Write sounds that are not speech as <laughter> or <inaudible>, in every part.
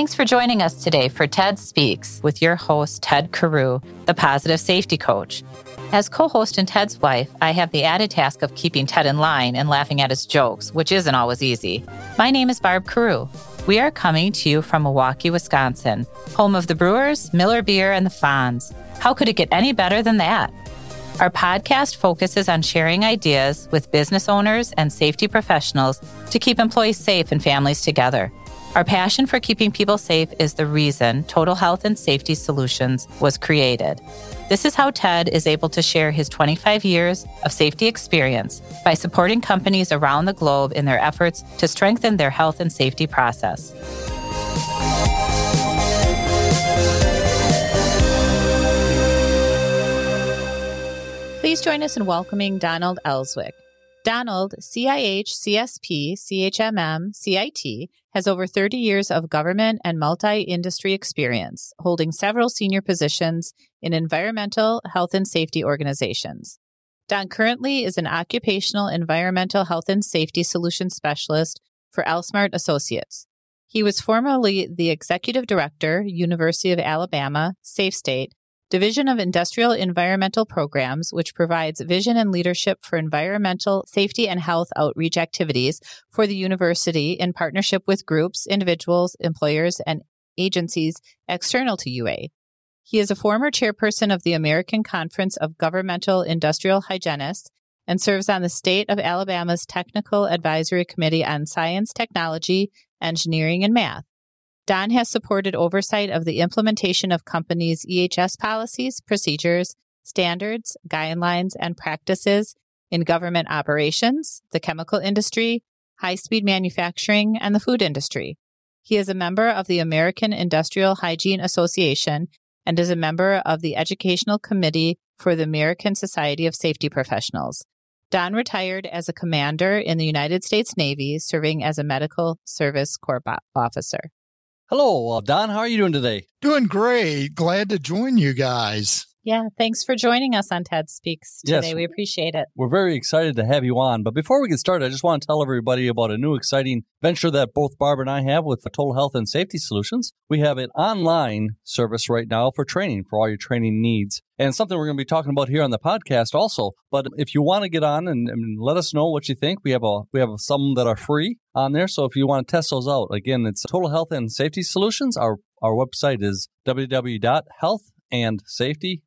Thanks for joining us today for TED Speaks with your host, Ted Carew, the positive safety coach. As co host and Ted's wife, I have the added task of keeping Ted in line and laughing at his jokes, which isn't always easy. My name is Barb Carew. We are coming to you from Milwaukee, Wisconsin, home of the Brewers, Miller Beer, and the Fonz. How could it get any better than that? Our podcast focuses on sharing ideas with business owners and safety professionals to keep employees safe and families together. Our passion for keeping people safe is the reason Total Health and Safety Solutions was created. This is how TED is able to share his 25 years of safety experience by supporting companies around the globe in their efforts to strengthen their health and safety process. Please join us in welcoming Donald Elswick. Donald, CIH, CSP, CHMM, CIT, has over 30 years of government and multi industry experience, holding several senior positions in environmental, health, and safety organizations. Don currently is an occupational environmental health and safety solution specialist for Elsmart Associates. He was formerly the executive director, University of Alabama, Safe State, Division of Industrial Environmental Programs, which provides vision and leadership for environmental safety and health outreach activities for the university in partnership with groups, individuals, employers, and agencies external to UA. He is a former chairperson of the American Conference of Governmental Industrial Hygienists and serves on the state of Alabama's Technical Advisory Committee on Science, Technology, Engineering, and Math. Don has supported oversight of the implementation of companies' EHS policies, procedures, standards, guidelines, and practices in government operations, the chemical industry, high speed manufacturing, and the food industry. He is a member of the American Industrial Hygiene Association and is a member of the Educational Committee for the American Society of Safety Professionals. Don retired as a commander in the United States Navy, serving as a medical service corps officer. Hello, uh, Don. How are you doing today? Doing great. Glad to join you guys. Yeah, thanks for joining us on TED Speaks today. Yes, we appreciate it. We're very excited to have you on. But before we get started, I just want to tell everybody about a new exciting venture that both Barb and I have with Total Health and Safety Solutions. We have an online service right now for training, for all your training needs. And something we're going to be talking about here on the podcast also. But if you want to get on and, and let us know what you think, we have a we have some that are free on there. So if you want to test those out, again, it's Total Health and Safety Solutions. Our our website is www.health and safety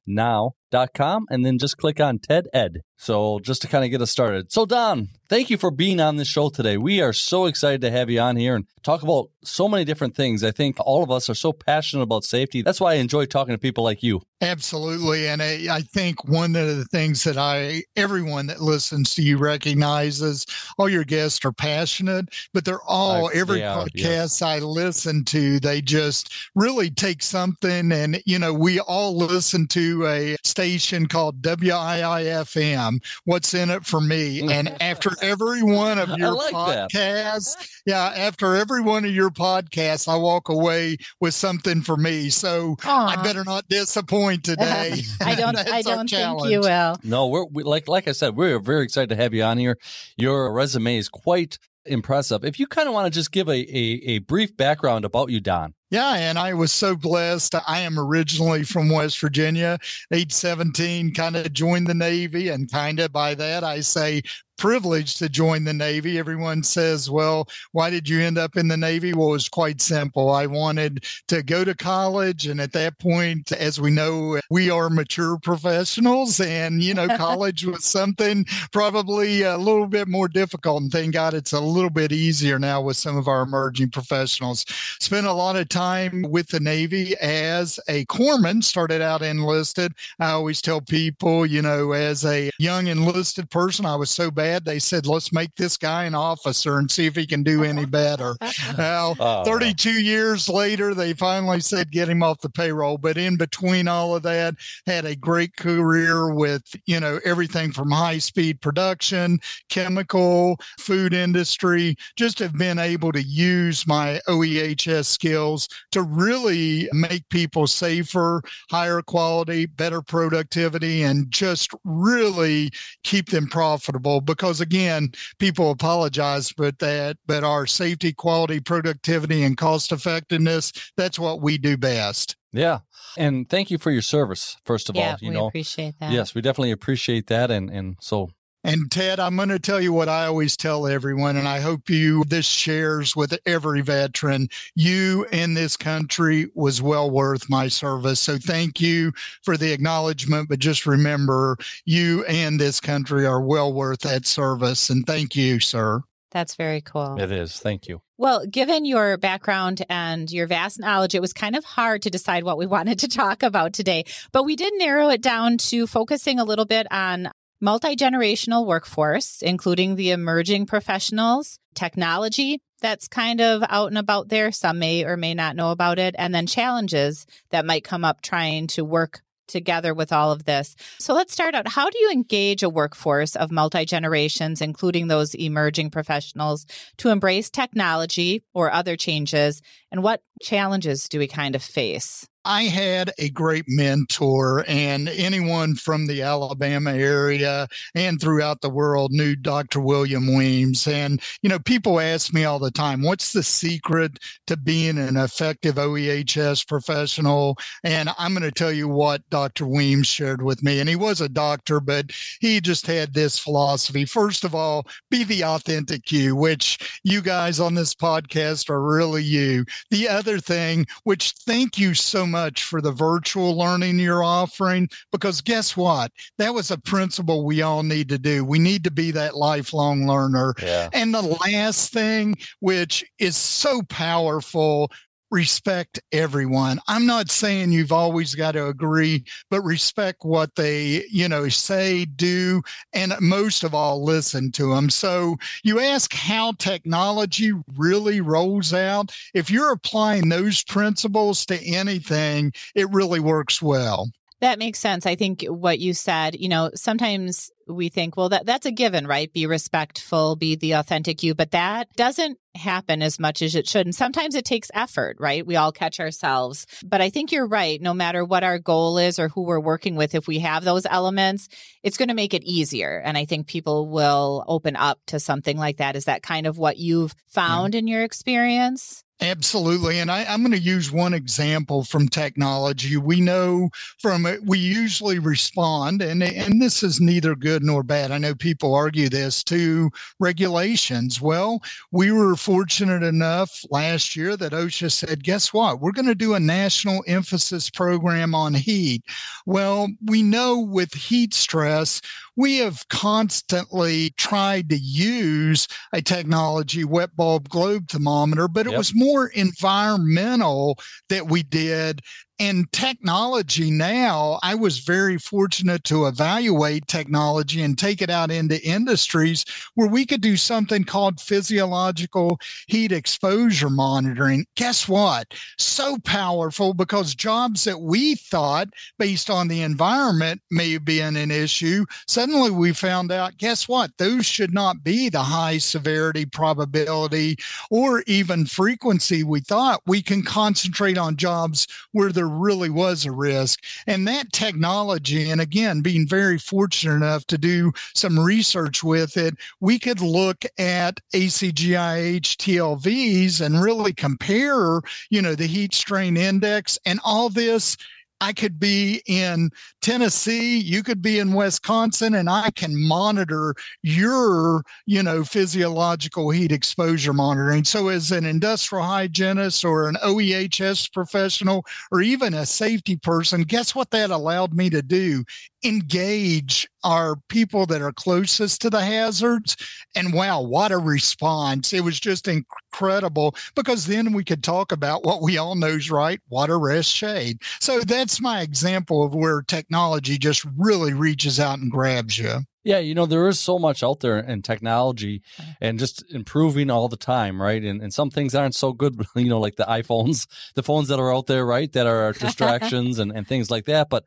now.com and then just click on TED Ed. So just to kind of get us started. So Don, thank you for being on this show today. We are so excited to have you on here and talk about so many different things. I think all of us are so passionate about safety. That's why I enjoy talking to people like you. Absolutely. And I, I think one of the things that I everyone that listens to you recognizes all your guests are passionate, but they're all every podcast. I listen to, they just really take something and you know, we all listen to a station called WIIFM, What's in It for Me. And <laughs> after every one of your like podcasts, that. yeah, after every one of your podcasts, I walk away with something for me. So Aww. I better not disappoint <laughs> today. I don't. <laughs> I don't think you will. No, we're we, like like I said, we're very excited to have you on here. Your resume is quite impressive. If you kind of want to just give a, a, a brief background about you, Don. Yeah, and I was so blessed. I am originally from West Virginia. Age 17, kind of joined the Navy, and kind of by that I say privileged to join the Navy. Everyone says, well, why did you end up in the Navy? Well, it was quite simple. I wanted to go to college. And at that point, as we know, we are mature professionals. And, you know, <laughs> college was something probably a little bit more difficult. And thank God it's a little bit easier now with some of our emerging professionals. Spent a lot of time with the Navy as a corpsman, started out enlisted. I always tell people, you know, as a young enlisted person, I was so bad bad, they said, let's make this guy an officer and see if he can do any uh-huh. better. Uh-huh. now, oh. 32 years later, they finally said, get him off the payroll. But in between all of that, had a great career with, you know, everything from high speed production, chemical, food industry, just have been able to use my OEHS skills to really make people safer, higher quality, better productivity, and just really keep them profitable because again, people apologize but that, but our safety, quality, productivity, and cost effectiveness, that's what we do best. Yeah. And thank you for your service, first of yeah, all. You we know, appreciate that. yes, we definitely appreciate that. And and so And Ted, I'm going to tell you what I always tell everyone, and I hope you this shares with every veteran. You in this country was well worth my service. So thank you for the acknowledgement. But just remember, you and this country are well worth that service. And thank you, sir. That's very cool. it is. Thank you. Well, given your background and your vast knowledge, it was kind of hard to decide what we <laughs> wanted to talk about today. But we did narrow it down to focusing a little bit on multi generational workforce, including the emerging professionals, technology that's kind of out and about there. Some may or may not know about it, and then challenges that might come up trying to work together with all of this. So let's start out. How do you engage a workforce of multi generations, including those emerging professionals, to embrace technology or other changes? And what challenges do we kind of face? I had a great mentor, and anyone from the Alabama area and throughout the world knew Dr. William Weems. And, you know, people ask me all the time, what's the secret to being an effective OEHS professional? And I'm going to tell you what Dr. Weems shared with me. And he was a doctor, but he just had this philosophy. First of all, be the authentic you, which you guys on this podcast are really you. The other thing, which thank you so much for the virtual learning you're offering because guess what? That was a principle we all need to do. We need to be that lifelong learner. Yeah. And the last thing, which is so powerful, respect everyone. I'm not saying you've always got to agree, but respect what they, you know, say, do, and most of all, listen to them. So you ask how technology really rolls out. If you're applying those principles to anything, it really works well. That makes sense. I think what you said, you know, sometimes we think, well, that that's a given, right? Be respectful, be the authentic you, but that doesn't happen as much as it should. And sometimes it takes effort, right? We all catch ourselves. But I think you're right. No matter what our goal is or who we're working with, if we have those elements, it's going to make it easier. And I think people will open up to something like that. Is that kind of what you've found in your experience? Absolutely. And I, am going to use one example from technology. We know from it, we usually respond, and, and this is neither good nor bad. I know people argue this to regulations. Well, we were fortunate enough last year that OSHA said, guess what? We're going to do a national emphasis program on heat. Well, we know with heat stress, we have constantly tried to use a technology, wet bulb globe thermometer, but it yep. was more environmental that we did and technology now, I was very fortunate to evaluate technology and take it out into industries where we could do something called physiological heat exposure monitoring. Guess what? So powerful because jobs that we thought, based on the environment, may be an issue, suddenly we found out guess what? Those should not be the high severity probability or even frequency we thought. We can concentrate on jobs where there really was a risk. And that technology, and again, being very fortunate enough to do some research with it, we could look at ACGIH TLVs and really compare, you know, the heat strain index and all this I could be in Tennessee, you could be in Wisconsin, and I can monitor your, you know, physiological heat exposure monitoring. So, as an industrial hygienist or an OEHS professional or even a safety person, guess what that allowed me to do? Engage our people that are closest to the hazards. And wow, what a response. It was just incredible because then we could talk about what we all know is right water, rest, shade. So that's my example of where technology just really reaches out and grabs you. Yeah, you know, there is so much out there in technology uh-huh. and just improving all the time, right? And, and some things aren't so good, <laughs> you know, like the iPhones, the phones that are out there, right? That are <laughs> distractions and, and things like that. But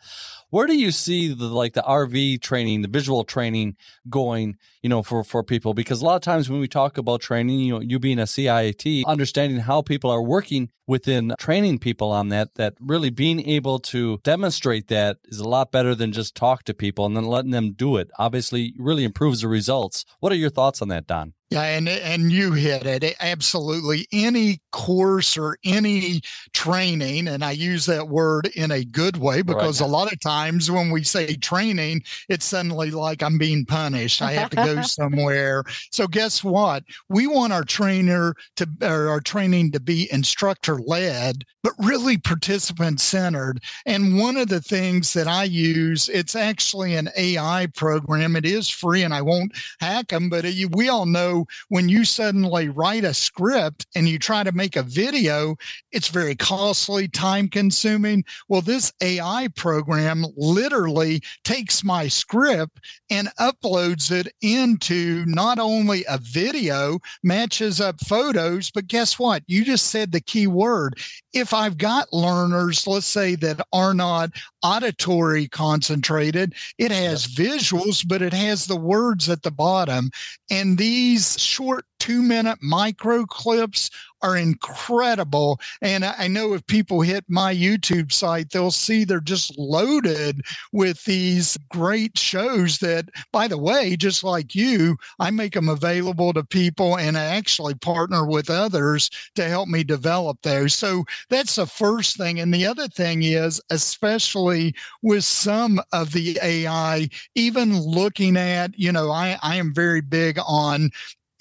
Where do you see the like the RV training, the visual training going, you know, for for people? Because a lot of times when we talk about training, you know, you being a CIAT, understanding how people are working within training people on that, that really being able to demonstrate that is a lot better than just talk to people and then letting them do it. Obviously, really improves the results. What are your thoughts on that, Don? Yeah, and and you hit it absolutely. Any course or any training, and I use that word in a good way because right. a lot of times when we say training, it's suddenly like I'm being punished. I have to go <laughs> somewhere. So guess what? We want our trainer to or our training to be instructor led, but really participant centered. And one of the things that I use, it's actually an AI program. It is free, and I won't hack them, but uh, it, we all know when you suddenly write a script and you try to make a video, it's very costly, time consuming. Well, this AI program literally takes my script and uploads it into not only a video, matches up photos, but guess what? You just said the key word. If I've got learners, let's say that are not auditory concentrated, it has visuals, but it has the words at the bottom. And these short two minute micro clips are incredible. And I know if people hit my YouTube site, they'll see they're just loaded with these great shows that, by the way, just like you, I make them available to people and I actually partner with others to help me develop those. So that's the first thing. And the other thing is, especially with some of the AI, even looking at, you know, I, I am very big on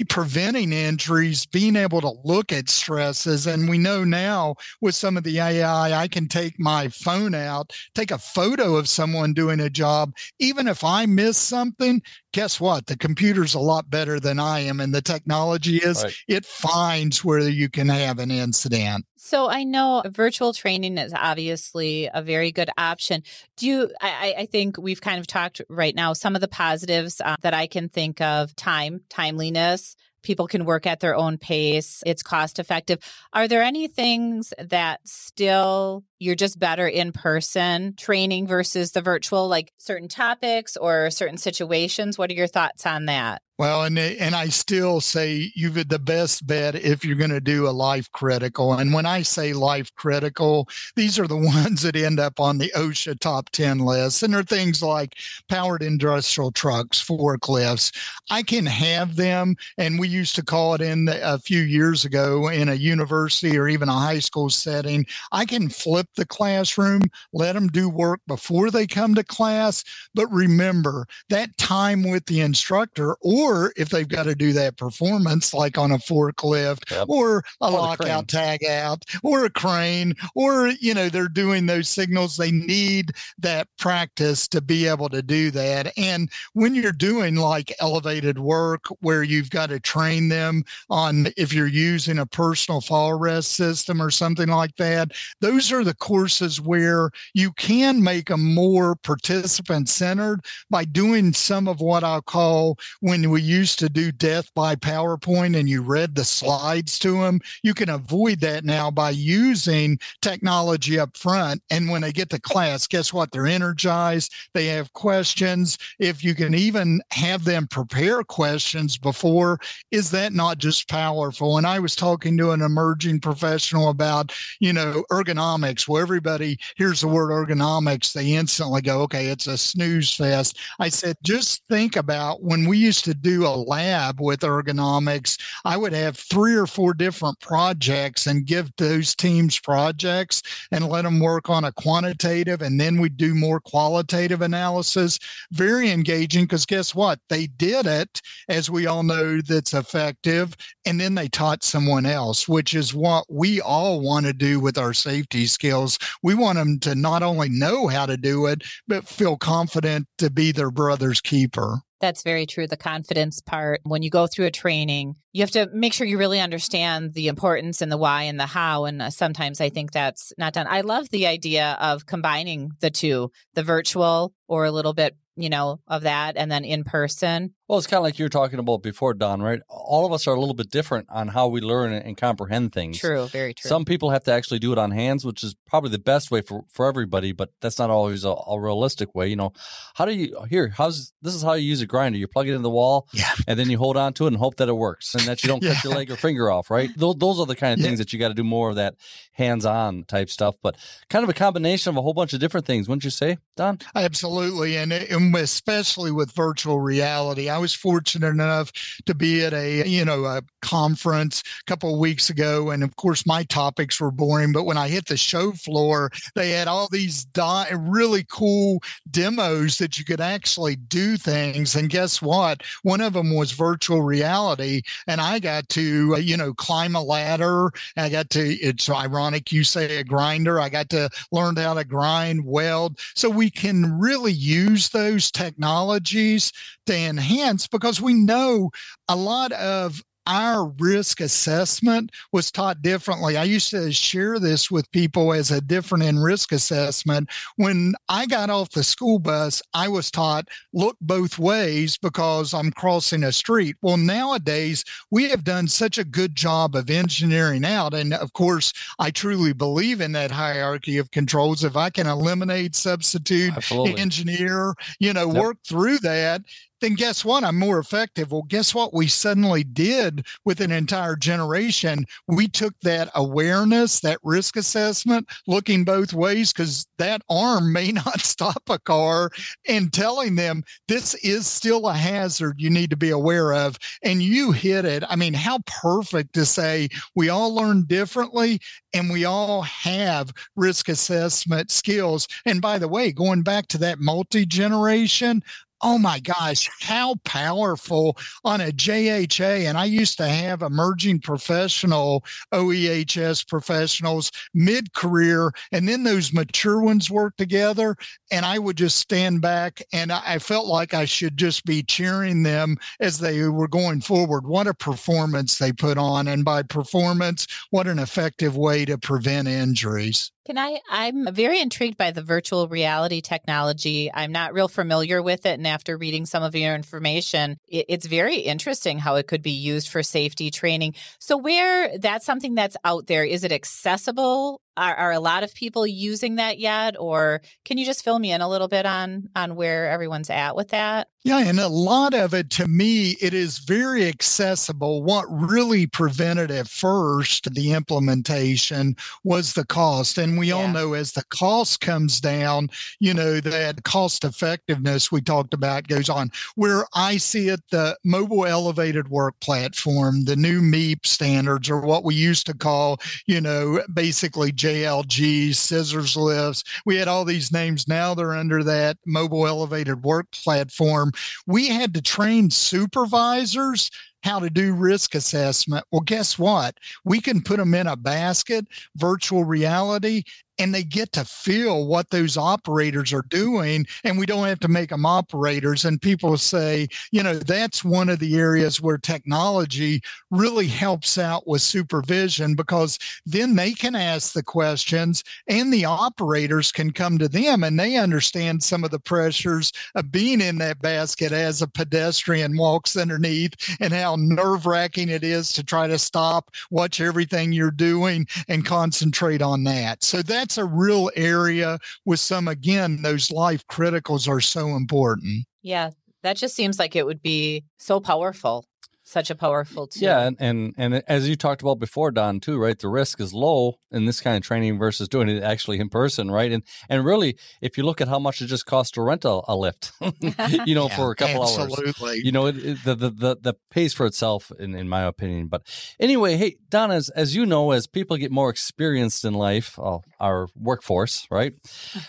preventing injuries, being able to look at stresses. And we know now with some of the AI, I can take my phone out, take a photo of someone doing a job. Even if I miss something, guess what? The computer's a lot better than I am. And the technology is right. it finds where you can have an incident. So I know virtual training is obviously a very good option. Do you, I, I think we've kind of talked right now, some of the positives uh, that I can think of time, timeliness, people can work at their own pace. It's cost effective. Are there any things that still you're just better in person training versus the virtual, like certain topics or certain situations? What are your thoughts on that? Well, and and I still say you've the best bet if you're going to do a life critical. And when I say life critical, these are the <laughs> ones that end up on the OSHA top 10 list. And they're things like powered industrial trucks, forklifts. I can have them, and we used to call it in a few years ago in a university or even a high school setting. I can flip the classroom, let them do work before they come to class. But remember that time with the instructor or or if they've got to do that performance like on a forklift yep. or a or lockout tag out or a crane or you know they're doing those signals they need that practice to be able to do that and when you're doing like elevated work where you've got to train them on if you're using a personal fall arrest system or something like that those are the courses where you can make them more participant centered by doing some of what I'll call when we used to do death by PowerPoint and you read the slides to them, you can avoid that now by using technology up front. And when they get to class, guess what? They're energized, they have questions. If you can even have them prepare questions before, is that not just powerful? And I was talking to an emerging professional about, you know, ergonomics, where everybody hears the word ergonomics, they instantly go, okay, it's a snooze fest. I said, just think about when we used to do a lab with ergonomics, I would have three or four different projects and give those teams projects and let them work on a quantitative and then we'd do more qualitative analysis. Very engaging because guess what? They did it, as we all know, that's effective. And then they taught someone else, which is what we all want to do with our safety skills. We want them to not only know how to do it, but feel confident to be their brother's keeper. That's very true. The confidence part, when you go through a training, you have to make sure you really understand the importance and the why and the how. And uh, sometimes I think that's not done. I love the idea of combining the two, the virtual or a little bit you know, of that and then in person. Well, it's kind of like you were talking about before, Don, right? All of us are a little bit different on how we learn and comprehend things. True, very true. Some people have to actually do it on hands, which is probably the best way for, for everybody, but that's not always a, a realistic way. You know, how do you, here, how's, this is how you use a grinder. You plug it in the wall Yeah. and then you hold on to it and hope that it works and that you don't <laughs> cut your leg or finger off, right? Those, those are the kind of Yeah. things that you got to do more of that hands on type stuff, but kind of a combination of a whole bunch of different things, wouldn't you say, Don? Absolutely. And, and especially with virtual reality, I was fortunate enough to be at a, you know, a conference a couple of weeks ago. And of course, my topics were boring, but when I hit the show floor, they had all these di- really cool demos that you could actually do things. And guess what? One of them was virtual reality. And I got to, uh, you know, climb a ladder. I got to, it's ironic you say a grinder. I got to learn how to grind, weld. So we can really use those technologies to enhance because we know a lot of our risk assessment was taught differently. I used to share this with people as a different in risk assessment. When I got off the school bus, I was taught look both ways because I'm crossing a street. Well, nowadays we have done such a good job of engineering out. And of course, I truly believe in that hierarchy of controls. If I can eliminate, substitute, Absolutely. engineer, you know, Yep. work through that, then guess what? I'm more effective. Well, guess what? We suddenly did with an entire generation. We took that awareness, that risk assessment, looking both ways, because that arm may <laughs> not stop a car and telling them this is still a hazard you need to be aware of. And you hit it. I mean, how perfect to say we all learn differently and we all have risk assessment skills. And by the way, going back to that multi generation, oh my gosh, how powerful on a JHA. And I used to have emerging professional OEHS professionals mid career, and then those mature ones work together. And I would just stand back and I I felt like I should just be cheering them as they were going forward. What a performance they put on. And by performance, what an effective way to prevent injuries. Can I? I'm very intrigued by the virtual reality technology. I'm not real familiar with it. And after reading some of your information, it, it's very interesting how it could be used for safety training. So, where that's something that's out there, is it accessible? Are, are a lot of people using that yet? Or can you just fill me in a little bit on, on where everyone's at with that? Yeah, and a lot of it to me, it is very accessible. What really prevented at first the implementation was the cost. And we all know as the cost comes down, you know, that cost effectiveness we talked about goes on. Where I see it, the mobile elevated work platform, the new MEWP standards, or what we used to call, you know, basically JLG, scissors lifts. We had all these names. Now they're under that mobile elevated work platform we had to train supervisors how to do risk assessment. Well, guess what? We can put them in a basket, virtual reality, and they get to feel what those operators are doing. And we don't have to make them operators. And people say, you know, that's one of the areas where technology really helps out with supervision because then they can ask the questions and the operators can come to them and they understand some of the pressures of being in that basket as a pedestrian walks underneath and how nerve wracking it is to try to stop, watch everything you're doing, and concentrate on that. So that's a real area with some, again, those life criticals are so important. Yeah, that just seems like it would be so powerful. Such a powerful tool. Yeah, and, and and as you talked about before, Don, too, right? The risk is low in this kind of training versus doing it actually in person, right? And and really, if you look at how much it just costs to rent a, a lift, <laughs> you know, <laughs> Yeah, for a couple hours, you know, it, it, the, the the the pays for itself, in in my opinion. But anyway, hey, Don, as as you know, as people get more experienced in life, uh, our workforce, right?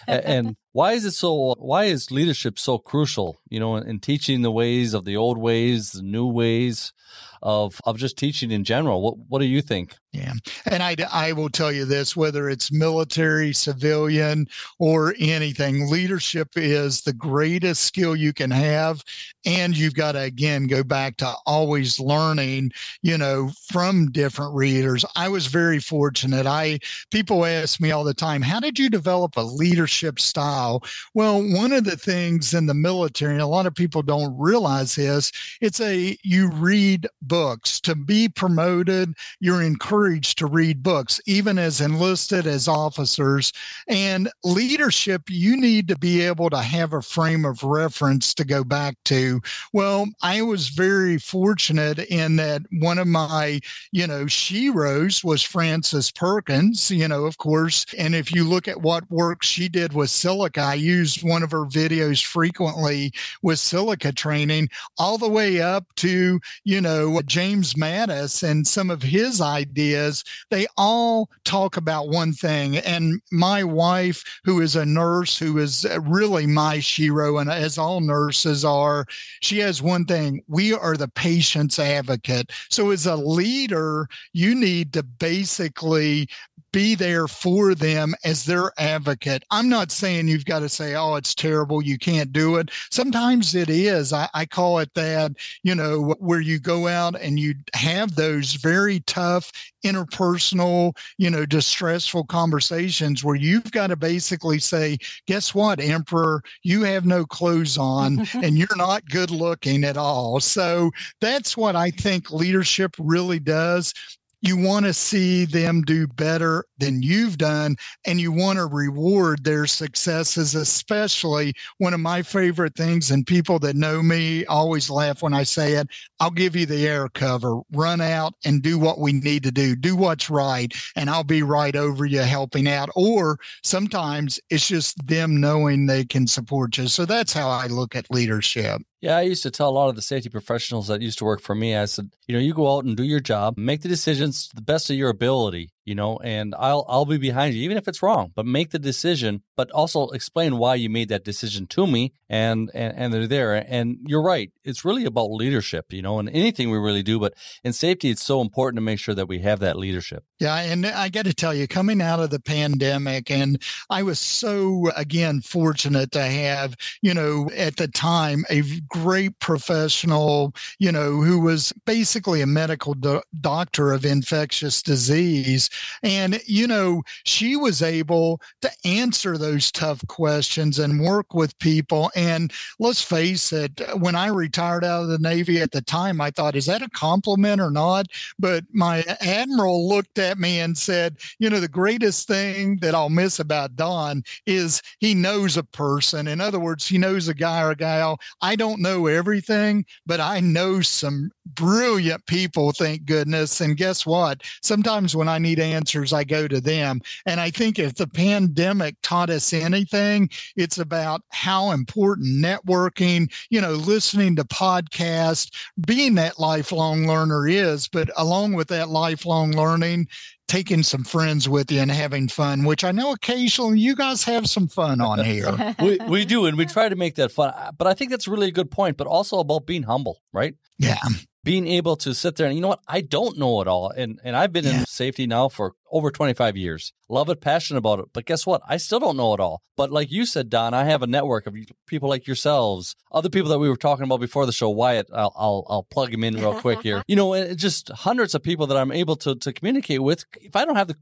And <laughs> why is it so? Why is leadership so crucial? You know, in, in teaching the ways of the old ways, the new ways of of just teaching in general. What what do you think? Yeah. And I, I will tell you this whether it's military, civilian, or anything, leadership is the greatest skill you can have. And you've got to, again, go back to always learning, you know, from different readers. I was very fortunate. I, people ask me all the time, how did you develop a leadership style? Well, one of the things in the military, and a lot of people don't realize this, it's a, you read books to be promoted, you're encouraged encouraged to read books, even as enlisted as officers. And leadership, you need to be able to have a frame of reference to go back to. Well, I was very fortunate in that one of my, you know, sheroes was Frances Perkins, you know, of course. And if you look at what work she did with silica, I used one of her videos frequently with silica training, all the way up to, you know, James Mattis and some of his ideas is they all talk about one thing. And my wife, who is a nurse, who is uh, really my shero, and as all nurses are, she has one thing we are the patient's advocate. So, as a leader, you need to basically be there for them as their advocate. I'm not saying you've got to say, oh, it's terrible, you can't do it. Sometimes it is. I, I call it that, you know, where you go out and you have those very tough interpersonal, you know, distressful conversations where you've got to basically say, guess what, Emperor, you have no clothes on <laughs> and you're not good looking at all. So that's what I think leadership really does you want to see them do better than you've done and you want to reward their successes especially one of my favorite things and people that know me always laugh when i say it i'll give you the air cover. Run out and do what we need to do. Do what's right and i'll be right over you helping out. Or sometimes it's just them knowing they can support you. So that's how i look at leadership. Yeah, I used to tell a lot of the safety professionals that used to work for me, I said, you know, you go out and do your job, make the decisions to the best of your ability you know, and I'll I'll be behind you even if it's wrong, but make the decision, but also explain why you made that decision to me and and, and they're there. And you're right. It's really about leadership, you know, and anything we really do, but in safety it's so important to make sure that we have that leadership. Yeah, and I got to tell you coming out of the pandemic and I was so again fortunate to have, you know, at the time a great professional, you know, who was basically a medical do- doctor of infectious disease and, you know, she was able to answer those tough questions and work with people. And let's face it, when I retired out of the Navy at the time, I thought, is that a compliment or not? But my admiral looked at me and said, you know, the greatest thing that I'll miss about Don is he knows a person. In other words, he knows a guy or a gal. I don't know everything, but I know some brilliant people, thank goodness. And guess what? Sometimes when I need answers, I go to them. And I think if the pandemic taught us anything, it's about how important networking, you know, listening to podcasts, being that lifelong learner is. But along with that lifelong learning, taking some friends with you and having fun, which I know occasionally you guys have some fun on <laughs> here. we, we <laughs> do, and we try to make that fun. But I think that's really a good point, but also about being humble, right? Yeah being able to sit there and you know what? I don't know it all. And and i've been yeah. in safety now for over 25 years. Love it passionate about it. But guess what? I still don't know it all. But like you said don i have a network of people like yourselves other people that we were talking about before the show wyatt i'll i'll, I'll plug him in real quick here. <laughs> You know just hundreds of people that i'm able to to communicate with. If i don't have the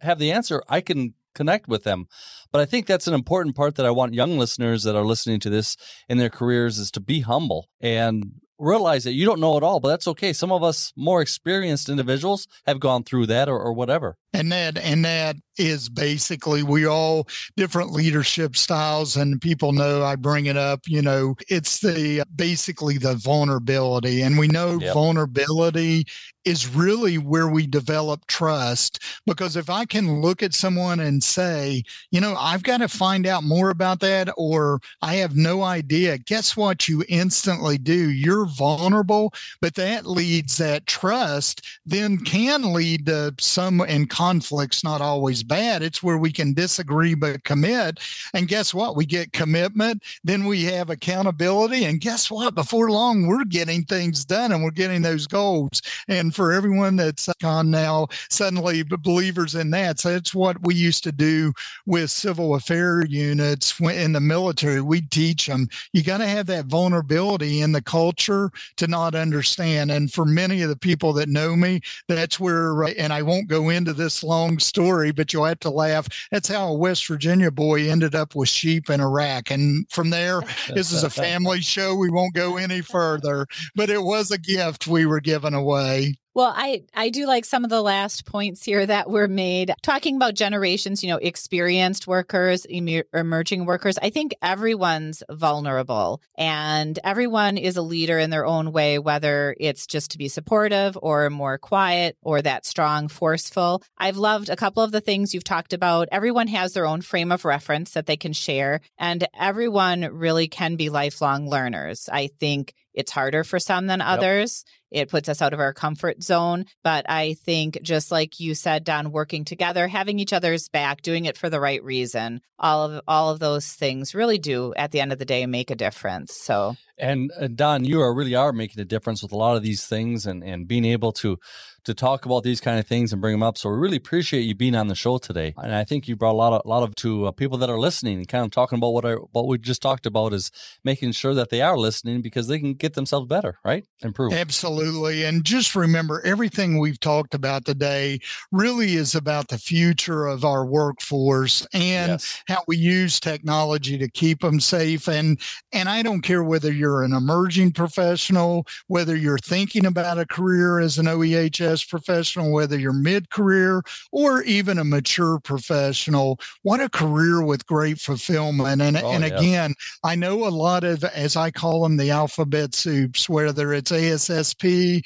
have the answer i can connect with them. But I think that's an important part that I want young listeners that are listening to this in their careers is to be humble. And realize that you don't know it all, but that's okay. Some of us more experienced individuals have gone through that or, or whatever. And that and that is basically we all different leadership styles and people know I bring it up, you know, it's the basically the vulnerability. And we know yep. vulnerability is really where we develop trust because if I can look at someone and say, you know, I've got to find out more about that or I have no idea, guess what you instantly do? You're vulnerable, but that leads that trust then can lead to some and conflict's not always bad. It's where we can disagree but commit. And guess what? We get commitment, then we have accountability. And guess what? Before long, we're getting things done and we're getting those goals. And for everyone that's on now, suddenly believers in that. So it's what we used to do with civil affairs units in the military. We teach them you got to have that vulnerability in the culture to not understand. And for many of the people that know me, that's where, and I won't go into this long story, but you'll have to laugh. That's how a West Virginia boy ended up with sheep in Iraq. And from there, <laughs> this is a family show. We won't go any further, but it was a gift we were giving away. Well, I I do like some of the last points here that were made talking about generations, you know, experienced workers, emerging workers. I think everyone's vulnerable and everyone is a leader in their own way whether it's just to be supportive or more quiet or that strong, forceful. I've loved a couple of the things you've talked about. Everyone has their own frame of reference that they can share and everyone really can be lifelong learners. I think it's harder for some than others. Yep. It puts us out of our comfort zone. But I think, just like you said, Don, working together, having each other's back, doing it for the right reason, all of all of those things really do, at the end of the day, make a difference. So and uh, Don, you are really are making a difference with a lot of these things and, and being able to to talk about these kind of things and bring them up. So we really appreciate you being on the show today. And I think you brought a lot of a lot of to uh, people that are listening and kind of talking about what I, what we just talked about is making sure that they are listening because they can get themselves better, right? Improve. Absolutely. And just remember everything we've talked about today really is about the future of our workforce and yes. how we use technology to keep them safe and and I don't care whether you're you're an emerging professional, whether you're thinking about a career as an OEHS professional, whether you're mid career or even a mature professional, what a career with great fulfillment. And, oh, and yes. again, I know a lot of, as I call them, the alphabet soups, whether it's ASSP,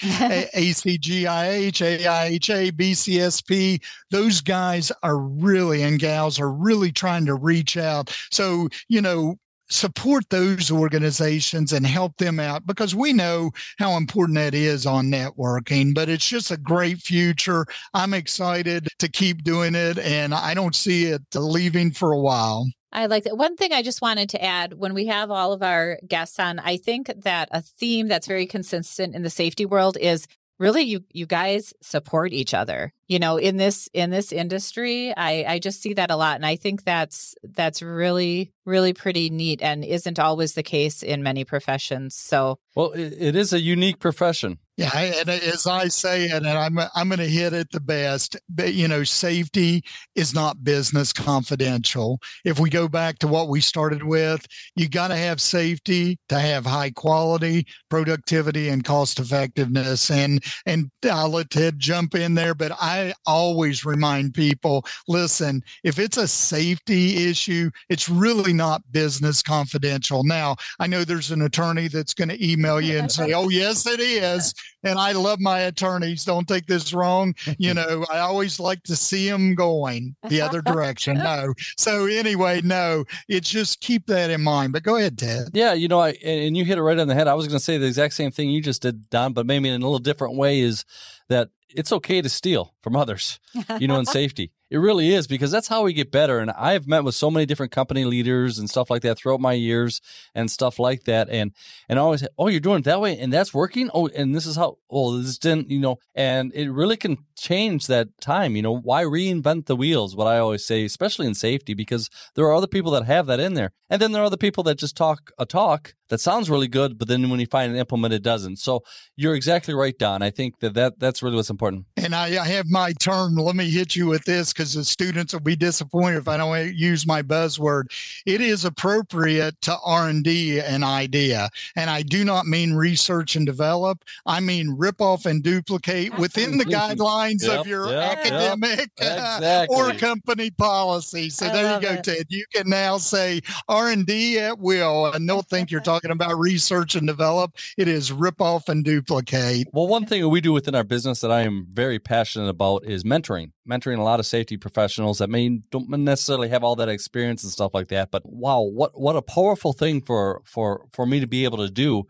ACGIH, <laughs> AIHA, BCSP, those guys are really, and gals are really trying to reach out. So, you know, support those organizations and help them out because we know how important that is on networking but it's just a great future i'm excited to keep doing it and i don't see it leaving for a while I like that. One thing I just wanted to add when we have all of our guests on, I think that a theme that's very consistent in the safety world is really you you guys support each other. You know in this in this industry i i just see that a lot and i think that's that's really really pretty neat and isn't always the case in many professions so well it, it is a unique profession yeah, and as I say it, and I'm I'm going to hit it the best. But you know, safety is not business confidential. If we go back to what we started with, you got to have safety to have high quality, productivity, and cost effectiveness. And and I'll let Ted jump in there, but I always remind people: listen, if it's a safety issue, it's really not business confidential. Now, I know there's an attorney that's going to email you and say, "Oh, yes, it is." And I love my attorneys. Don't take this wrong. You <laughs> know, I always like to see them going the other direction. No. So anyway, no, it's just keep that in mind. But go ahead, Ted. Yeah, you know, I and you hit it right on the head. I was going to say the exact same thing you just did, Don, but maybe in a little different way. Is that it's okay to steal from others, you know, in <laughs> safety. It really is because that's how we get better. And I've met with so many different company leaders and stuff like that throughout my years and stuff like that. And and I always, oh, you're doing it that way and that's working. Oh, and this is how. Oh, this didn't, you know. And it really can change that time. You know, why reinvent the wheels? What I always say, especially in safety, because there are other people that have that in there, and then there are other people that just talk a talk that sounds really good, but then when you find an implement, it doesn't. So you're exactly right, Don. I think that, that that's really what's important. And I, I have my term. Let me hit you with this because the students will be disappointed if I don't use my buzzword. It is appropriate to R and D an idea, and I do not mean research and develop. I mean rip off and duplicate within the guidelines yep, of your yep, academic yep. <laughs> Exactly. or company policy. So I there you go, it. Ted. You can now say R and D at will, and they'll think you're talking about research and develop. It is rip off and duplicate. Well, one thing we do within our business that I am very passionate about is mentoring mentoring a lot of safety professionals that may don't necessarily have all that experience and stuff like that but wow what what a powerful thing for for for me to be able to do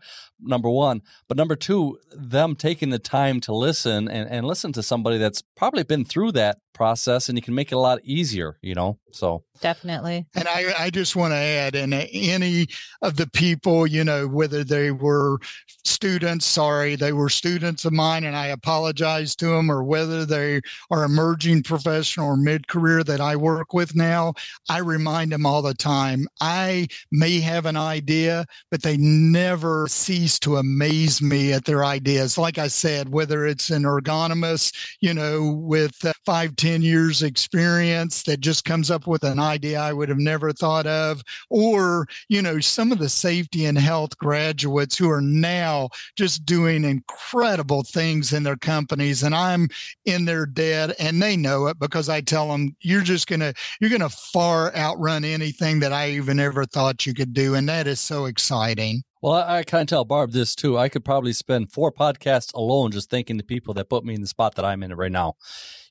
number one but number two them taking the time to listen and, and listen to somebody that's probably been through that process and you can make it a lot easier, you know? So definitely. And I, I just want to add, and any of the people, you know, whether they were students, sorry, they were students of mine, and I apologize to them, or whether they are emerging professional or mid career that I work with now, I remind them all the time I may have an idea, but they never cease to amaze me at their ideas. Like I said, whether it's an ergonomist, you know, with uh, five, ten years experience that just comes up with an idea I would have never thought of, or, you know, some of the safety and health graduates who are now just doing incredible things in their companies. And I'm in their debt and they know it because I tell them, you're just going to, you're going to far outrun anything that I even ever thought you could do. And that is so exciting. Well, I, I kind of tell Barb this too. I could probably spend four podcasts alone just thanking the people that put me in the spot that I'm in right now.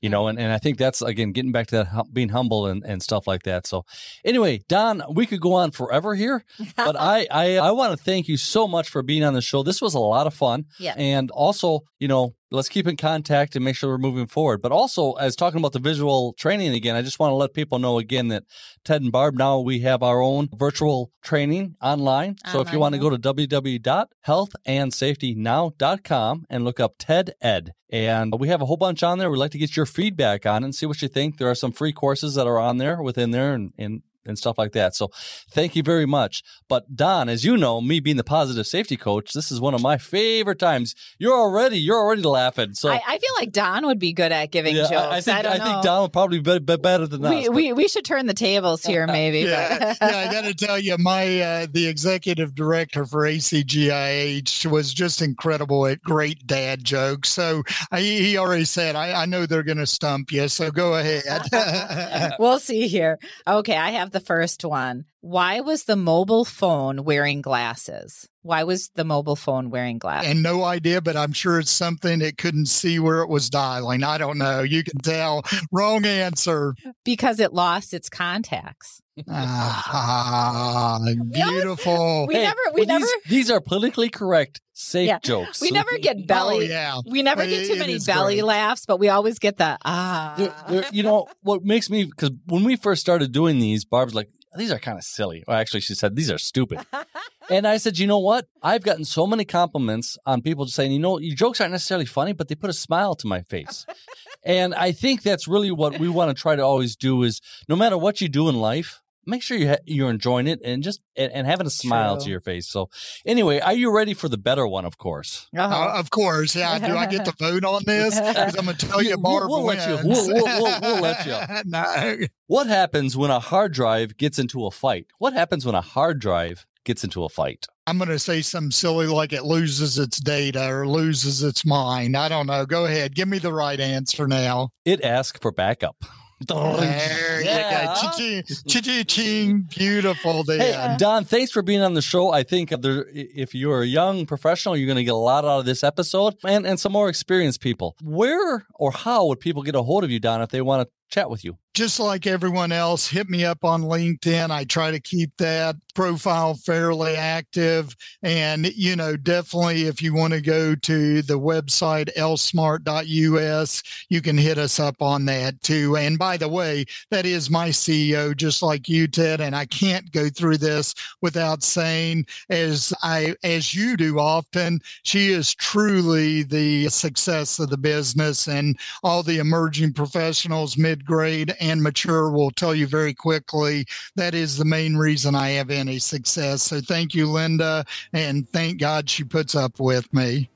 You know, and, and I think that's again getting back to that being humble and, and stuff like that. So, anyway, Don, we could go on forever here, <laughs> but I I, I want to thank you so much for being on the show. This was a lot of fun, yeah. And also, you know, let's keep in contact and make sure we're moving forward. But also, as talking about the visual training again, I just want to let people know again that Ted and Barb now we have our own virtual training online. So if you want to go to www.healthandsafetynow.com and look up TED Ed, and we have a whole bunch on there. We'd like to get your feedback on it and see what you think. There are some free courses that are on there within there and, and and stuff like that. So thank you very much. But Don, as you know, me being the positive safety coach, this is one of my favorite times. You're already you're already laughing. So I, I feel like Don would be good at giving yeah, jokes. I, I think I, I think Don would probably be, be better than we, us. We we should turn the tables <laughs> here, maybe. yeah, yeah, I got to tell you, my uh, the executive director for ACGIH was just incredible at great dad jokes. So I, he already said, I, I know they're going to stump you. So go ahead. <laughs> we'll see here. Okay, I have the first one. Why was the mobile phone wearing glasses? Why was the mobile phone wearing glasses? And no idea, but I'm sure it's something it couldn't see where it was dialing. I don't know. You can tell. Wrong answer. Because it lost its contacts. ah, <laughs> beautiful. We hey, never, we well, never. These, these, are politically correct, safe yeah. jokes. We never get belly. Oh, yeah. We never but get too many belly great. laughs, but we always get the ah. They're, they're, you know what makes me because when we first started doing these, Barb's like, these are kind of silly. Well, actually, she said these are stupid. <laughs> and I said, you know what? I've gotten so many compliments on people saying, you know, your jokes aren't necessarily funny, but they put a smile to my face. <laughs> and I think that's really what we want to try to always do is no matter what you do in life, make sure you ha- you're enjoying it and just and, and having a smile True. to your face. So, anyway, are you ready for the better one? Of course, uh-huh. uh, of course. Yeah. Do I get to <laughs> vote on this? Because I'm going to tell you, Barb we'll, we'll let you. We'll, we'll, we'll, we'll let you. <laughs> no. What happens when a hard drive gets into a fight? What happens when a hard drive gets into a fight? I'm going to say something silly like it loses its data or loses its mind. I don't know. Go ahead. Give me the right answer now. It asks for backup. There yeah. you go. Ching, beautiful there. Hey, Don, thanks for being on the show. I think there, if you're a young professional, you're going to get a lot out of this episode and, and some more experienced people. Where or how would people get a hold of you, Don, if they want to chat with you? Just like everyone else, hit me up on LinkedIn. I try to keep that profile fairly active. And, you know, definitely if you want to go to the website elsmart.us, you can hit us up on that too. And by the way, that is my CEO, just like you, Ted. And I can't go through this without saying, as I as you do often, she is truly the success of the business and all the emerging professionals, mid grade and mature will tell you very quickly that is the main reason I have any success. So thank you, Linda, and thank God she puts up with me.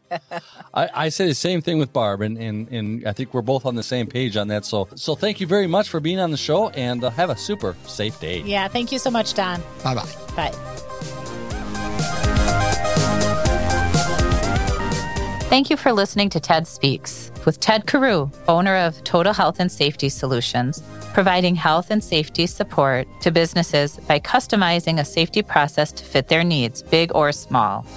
I, I, say the same thing with Barb, and, and, and I think we're both on the same page on that. So, so thank you very much for being on the show, and uh, have a super safe day. Yeah, thank you so much, Don. Bye-bye. Bye. Thank you for listening to TED Speaks with Ted Carew, owner of Total Health and Safety Solutions, providing health and safety support to businesses by customizing a safety process to fit their needs, big or small.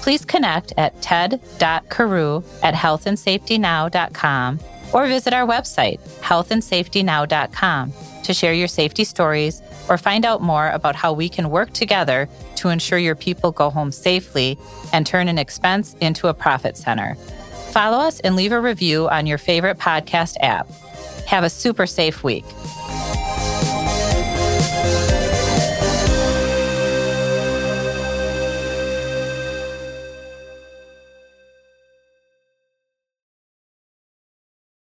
Please connect at ted.carew at healthandsafetynow.com or visit our website, healthandsafetynow.com, to share your safety stories or find out more about how we can work together to ensure your people go home safely and turn an expense into a profit center. Follow us and leave a review on your favorite podcast app. Have a super safe week.